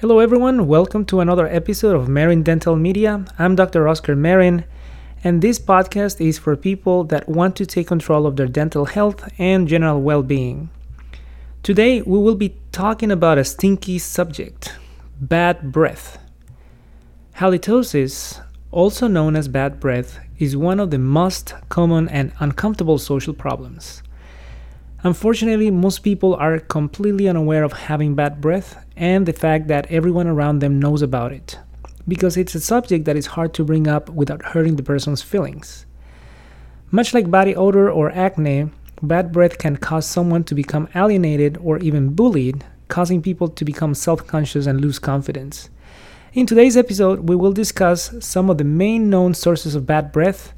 Hello, everyone. Welcome to another episode of Marin Dental Media. I'm Dr. Oscar Marin, and this podcast is for people that want to take control of their dental health and general well being. Today, we will be talking about a stinky subject bad breath. Halitosis, also known as bad breath, is one of the most common and uncomfortable social problems. Unfortunately, most people are completely unaware of having bad breath and the fact that everyone around them knows about it, because it's a subject that is hard to bring up without hurting the person's feelings. Much like body odor or acne, bad breath can cause someone to become alienated or even bullied, causing people to become self conscious and lose confidence. In today's episode, we will discuss some of the main known sources of bad breath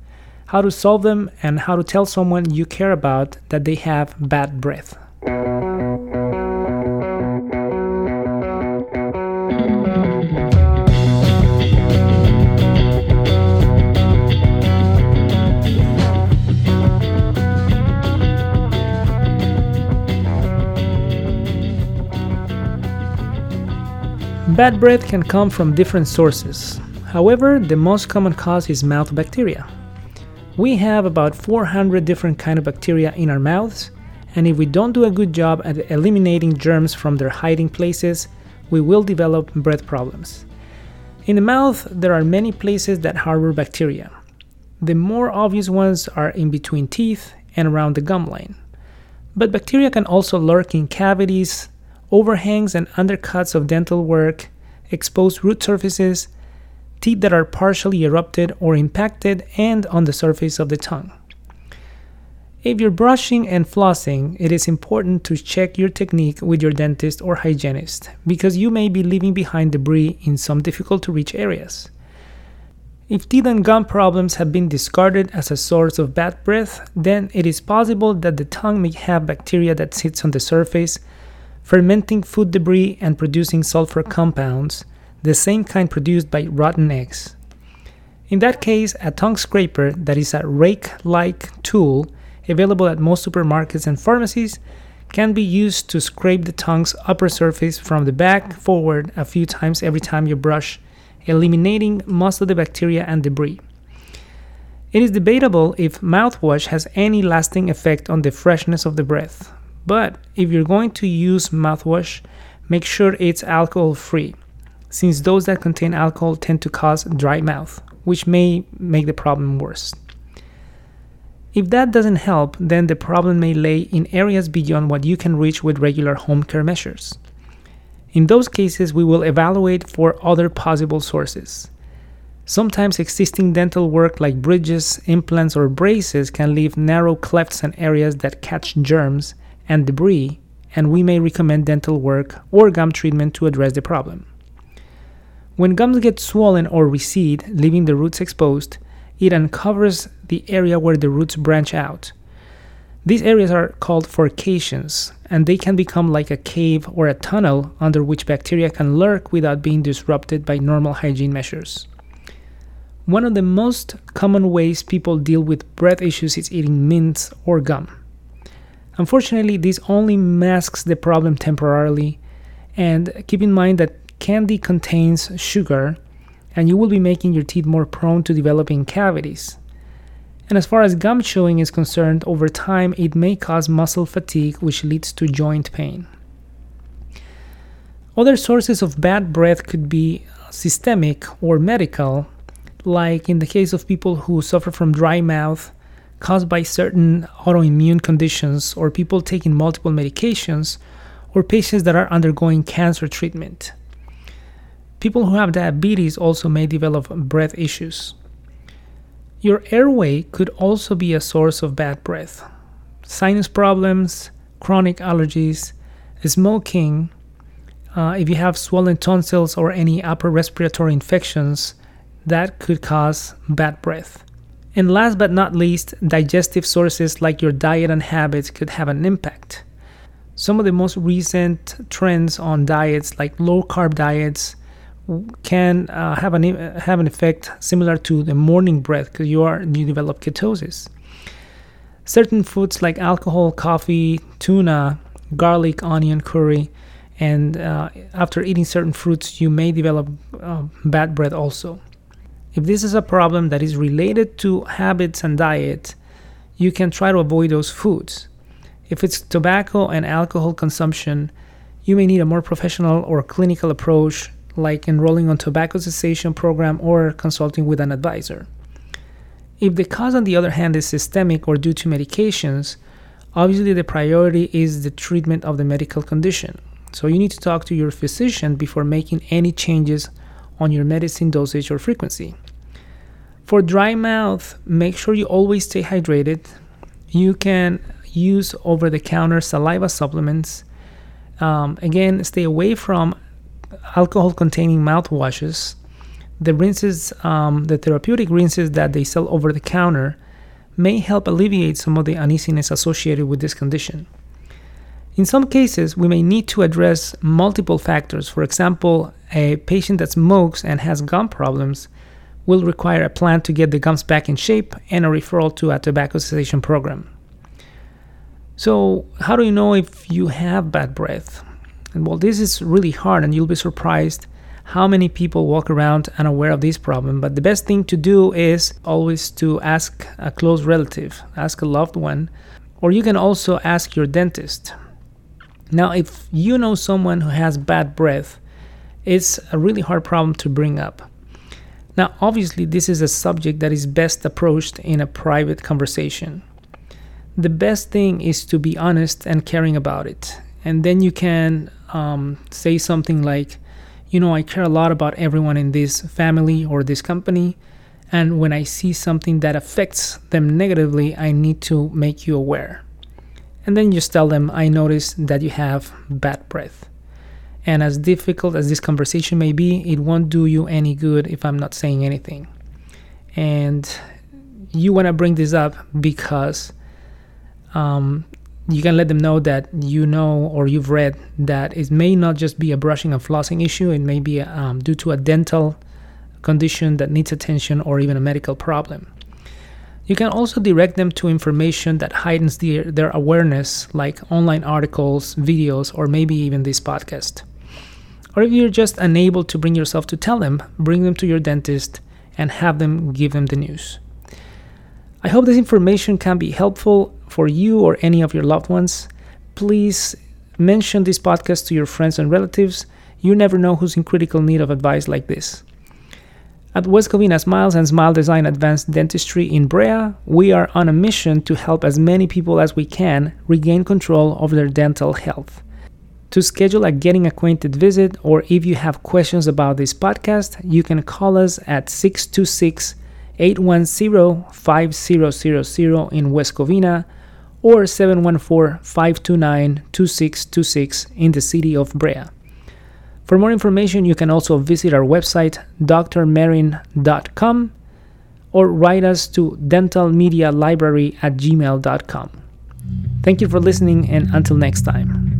how to solve them, and how to tell someone you care about that they have bad breath. Bad breath can come from different sources. However, the most common cause is mouth bacteria. We have about 400 different kind of bacteria in our mouths, and if we don't do a good job at eliminating germs from their hiding places, we will develop breath problems. In the mouth, there are many places that harbor bacteria. The more obvious ones are in between teeth and around the gum line. But bacteria can also lurk in cavities, overhangs and undercuts of dental work, exposed root surfaces, teeth that are partially erupted or impacted, and on the surface of the tongue. If you're brushing and flossing, it is important to check your technique with your dentist or hygienist because you may be leaving behind debris in some difficult to reach areas. If teeth and gum problems have been discarded as a source of bad breath, then it is possible that the tongue may have bacteria that sits on the surface, fermenting food debris and producing sulfur compounds, the same kind produced by rotten eggs. In that case, a tongue scraper that is a rake like tool available at most supermarkets and pharmacies can be used to scrape the tongue's upper surface from the back forward a few times every time you brush, eliminating most of the bacteria and debris. It is debatable if mouthwash has any lasting effect on the freshness of the breath, but if you're going to use mouthwash, make sure it's alcohol free since those that contain alcohol tend to cause dry mouth, which may make the problem worse. If that doesn't help, then the problem may lay in areas beyond what you can reach with regular home care measures. In those cases, we will evaluate for other possible sources. Sometimes existing dental work like bridges, implants, or braces can leave narrow clefts and areas that catch germs and debris, and we may recommend dental work or gum treatment to address the problem. When gums get swollen or recede, leaving the roots exposed, it uncovers the area where the roots branch out. These areas are called furcations, and they can become like a cave or a tunnel under which bacteria can lurk without being disrupted by normal hygiene measures. One of the most common ways people deal with breath issues is eating mints or gum. Unfortunately, this only masks the problem temporarily, and keep in mind that candy contains sugar and you will be making your teeth more prone to developing cavities. And as far as gum chewing is concerned, over time it may cause muscle fatigue, which leads to joint pain. Other sources of bad breath could be systemic or medical, like in the case of people who suffer from dry mouth caused by certain autoimmune conditions, or people taking multiple medications, or patients that are undergoing cancer treatment. People who have diabetes also may develop breath issues. Your airway could also be a source of bad breath. Sinus problems, chronic allergies, smoking, uh, if you have swollen tonsils or any upper respiratory infections, that could cause bad breath. And last but not least, digestive sources like your diet and habits could have an impact. Some of the most recent trends on diets, like low carb diets, can uh, have an have an effect similar to the morning breath because you are you develop ketosis. Certain foods like alcohol, coffee, tuna, garlic, onion, curry, and uh, after eating certain fruits, you may develop uh, bad breath also. If this is a problem that is related to habits and diet, you can try to avoid those foods. If it's tobacco and alcohol consumption, you may need a more professional or clinical approach like enrolling on tobacco cessation program or consulting with an advisor. If the cause on the other hand is systemic or due to medications, obviously the priority is the treatment of the medical condition. So you need to talk to your physician before making any changes on your medicine dosage or frequency. For dry mouth, make sure you always stay hydrated. You can use over the counter saliva supplements. Um, again, stay away from alcohol containing mouthwashes. The rinses, um, the therapeutic rinses that they sell over the counter, may help alleviate some of the uneasiness associated with this condition. In some cases, we may need to address multiple factors. For example, a patient that smokes and has gum problems will require a plan to get the gums back in shape and a referral to a tobacco cessation program. So, how do you know if you have bad breath? And well, this is really hard, and you'll be surprised how many people walk around unaware of this problem. But the best thing to do is always to ask a close relative, ask a loved one, or you can also ask your dentist. Now, if you know someone who has bad breath, it's a really hard problem to bring up. Now, obviously, this is a subject that is best approached in a private conversation. The best thing is to be honest and caring about it. And then you can um, say something like, you know, I care a lot about everyone in this family or this company. And when I see something that affects them negatively, I need to make you aware and then just tell them, I notice that you have bad breath. And as difficult as this conversation may be, it won't do you any good if I'm not saying anything. And you want to bring this up because um, you can let them know that you know or you've read that it may not just be a brushing and flossing issue, it may be um, due to a dental condition that needs attention or even a medical problem. You can also direct them to information that heightens their, their awareness, like online articles, videos, or maybe even this podcast. Or if you're just unable to bring yourself to tell them, bring them to your dentist and have them give them the news. I hope this information can be helpful for you or any of your loved ones. Please mention this podcast to your friends and relatives. You never know who's in critical need of advice like this. At West Covina Smiles and Smile Design Advanced Dentistry in Brea, we are on a mission to help as many people as we can regain control of their dental health. To schedule a getting acquainted visit, or if you have questions about this podcast, you can call us at 626 810 5000 in West Covina or 714 529 2626 in the city of Brea. For more information, you can also visit our website, drmarin.com, or write us to dentalmedialibrary at gmail.com. Thank you for listening, and until next time.